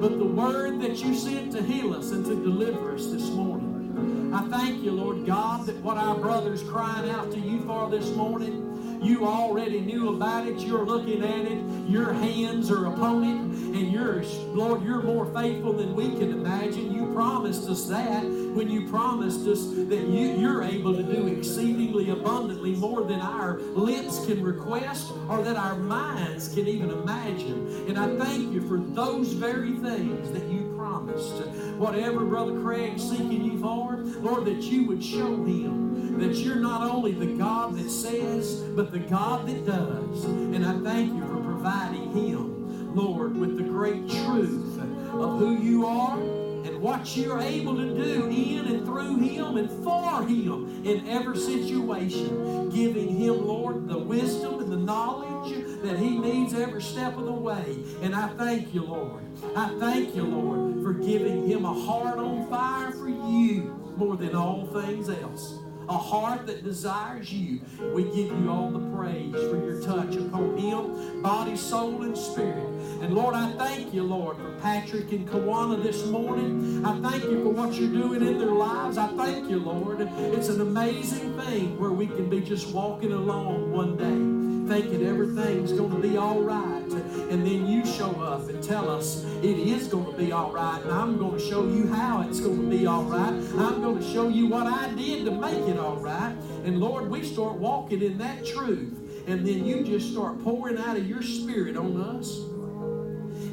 but the word that you sent to heal us and to deliver us this morning. I thank you, Lord God, that what our brothers crying out to you for this morning, you already knew about it. You're looking at it. Your hands are upon it. And you're, Lord, you're more faithful than we can imagine. You promised us that when you promised us that you, you're able to do exceedingly abundantly more than our lips can request or that our minds can even imagine. And I thank you for those very things that you promised. Whatever Brother Craig's seeking you for, Lord, that you would show him that you're not only the God that says, but the God that does. And I thank you for providing him, Lord, with the great truth of who you are and what you're able to do in and through him and for him in every situation, giving him, Lord, the wisdom and the knowledge that he needs every step of the way. And I thank you, Lord. I thank you, Lord, for giving him a heart on fire for you more than all things else a heart that desires you. We give you all the praise for your touch upon him, body, soul, and spirit. And Lord, I thank you, Lord, for Patrick and Kawana this morning. I thank you for what you're doing in their lives. I thank you, Lord. It's an amazing thing where we can be just walking along one day thinking everything's going to be all right. And then you show up and tell us it is going to be all right. And I'm going to show you how it's going to be all right. I'm going to show you what I did to make it all right. And Lord, we start walking in that truth. And then you just start pouring out of your spirit on us.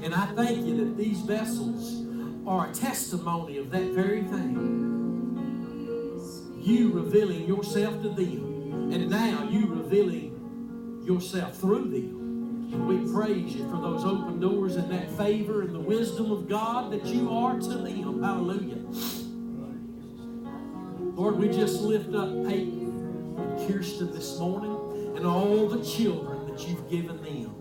And I thank you that these vessels are a testimony of that very thing. You revealing yourself to them. And now you revealing yourself through them. We praise you for those open doors and that favor and the wisdom of God that you are to them. Hallelujah. Lord, we just lift up Peyton and Kirsten this morning and all the children that you've given them.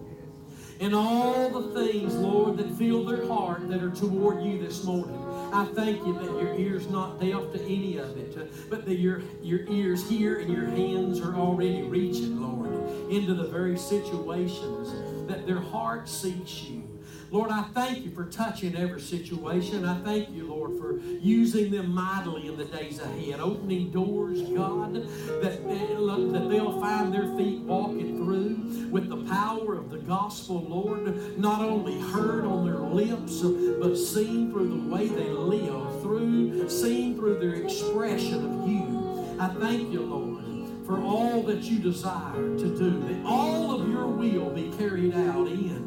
And all the things, Lord, that fill their heart that are toward you this morning. I thank you that your ear's not deaf to any of it, but that your, your ears hear and your hands are already reaching, Lord, into the very situations that their heart seeks you. Lord, I thank you for touching every situation. I thank you, Lord, for using them mightily in the days ahead, opening doors, God, that, that they'll find their feet walking through with the power of the gospel, Lord, not only heard on their lips, but seen through the way they live, through seen through their expression of you. I thank you, Lord for all that you desire to do, that all of your will be carried out in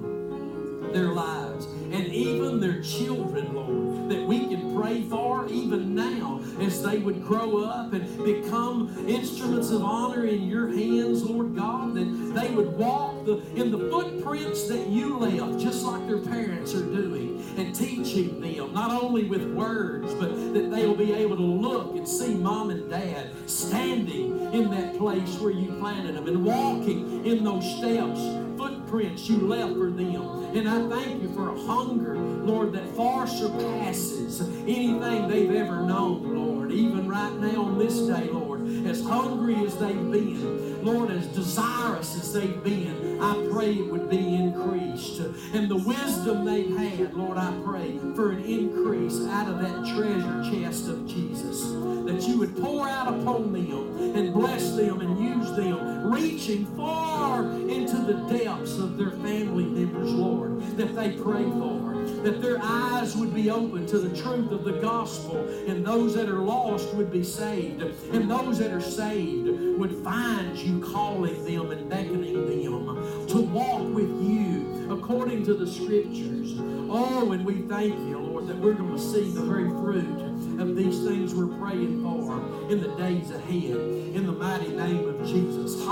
their lives and even their children, Lord, that we can pray for even now as they would grow up and become instruments of honor in your hands, Lord God, that they would walk the, in the footprints that you left, just like their parents are doing, and teaching them, not only with words, but that they'll be able to look and see mom and dad standing in that place where you planted them and walking in those steps footprints you left for them. And I thank you for a hunger, Lord, that far surpasses anything they've ever known, Lord. Even right now on this day, Lord, as hungry as they've been, Lord, as desirous as they've been, I pray it would be increased. And the wisdom they've had, Lord, I pray for an increase out of that treasure chest of Jesus. That you would pour out upon them and bless them and use them, reaching far into the depths of their family members, Lord, that they pray for that their eyes would be open to the truth of the gospel, and those that are lost would be saved, and those that are saved would find you calling them and beckoning them to walk with you according to the scriptures. Oh, and we thank you, Lord, that we're going to see the very fruit of these things we're praying for in the days ahead. In the mighty name of Jesus.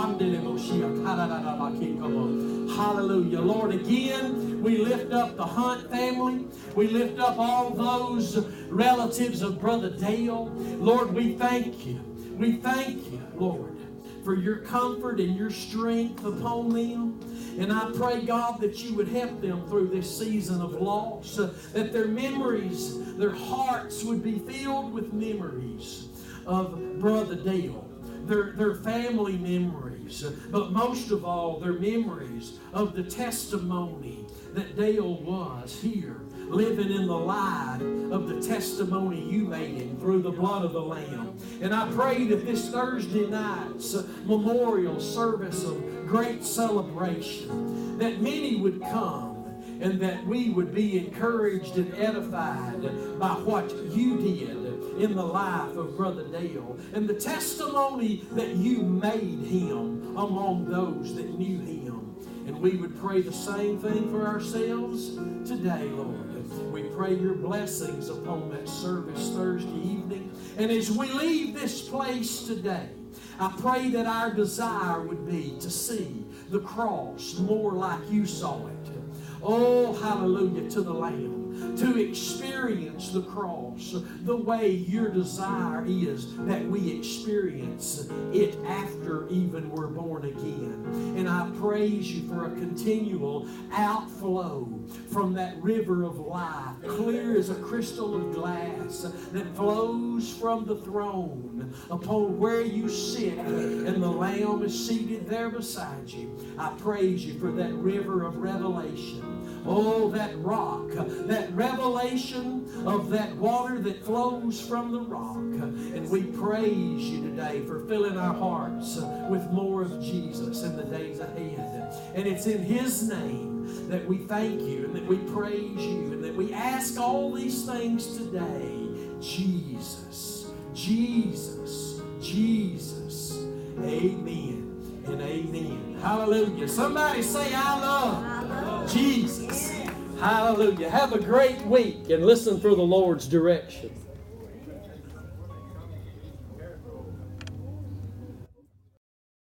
Hallelujah. Lord, again, we lift up the Hunt family. We lift up all those relatives of Brother Dale. Lord, we thank you. We thank you, Lord, for your comfort and your strength upon them. And I pray, God, that you would help them through this season of loss, that their memories, their hearts would be filled with memories of Brother Dale, their, their family memories, but most of all, their memories of the testimony that Dale was here living in the light of the testimony you made him through the blood of the Lamb. And I pray that this Thursday night's memorial service of great celebration, that many would come and that we would be encouraged and edified by what you did in the life of Brother Dale and the testimony that you made him among those that knew him. And we would pray the same thing for ourselves today, Lord. We pray your blessings upon that service Thursday evening. And as we leave this place today, I pray that our desire would be to see the cross more like you saw it. Oh, hallelujah to the Lamb to experience the cross the way your desire is that we experience it after even we're born again. And I praise you for a continual outflow from that river of life, clear as a crystal of glass that flows from the throne upon where you sit and the Lamb is seated there beside you. I praise you for that river of revelation Oh, that rock, that revelation of that water that flows from the rock. And we praise you today for filling our hearts with more of Jesus in the days ahead. And it's in His name that we thank you and that we praise you and that we ask all these things today. Jesus, Jesus, Jesus. Amen and amen. Hallelujah. Somebody say, I love. Jesus. Hallelujah. Have a great week and listen for the Lord's direction.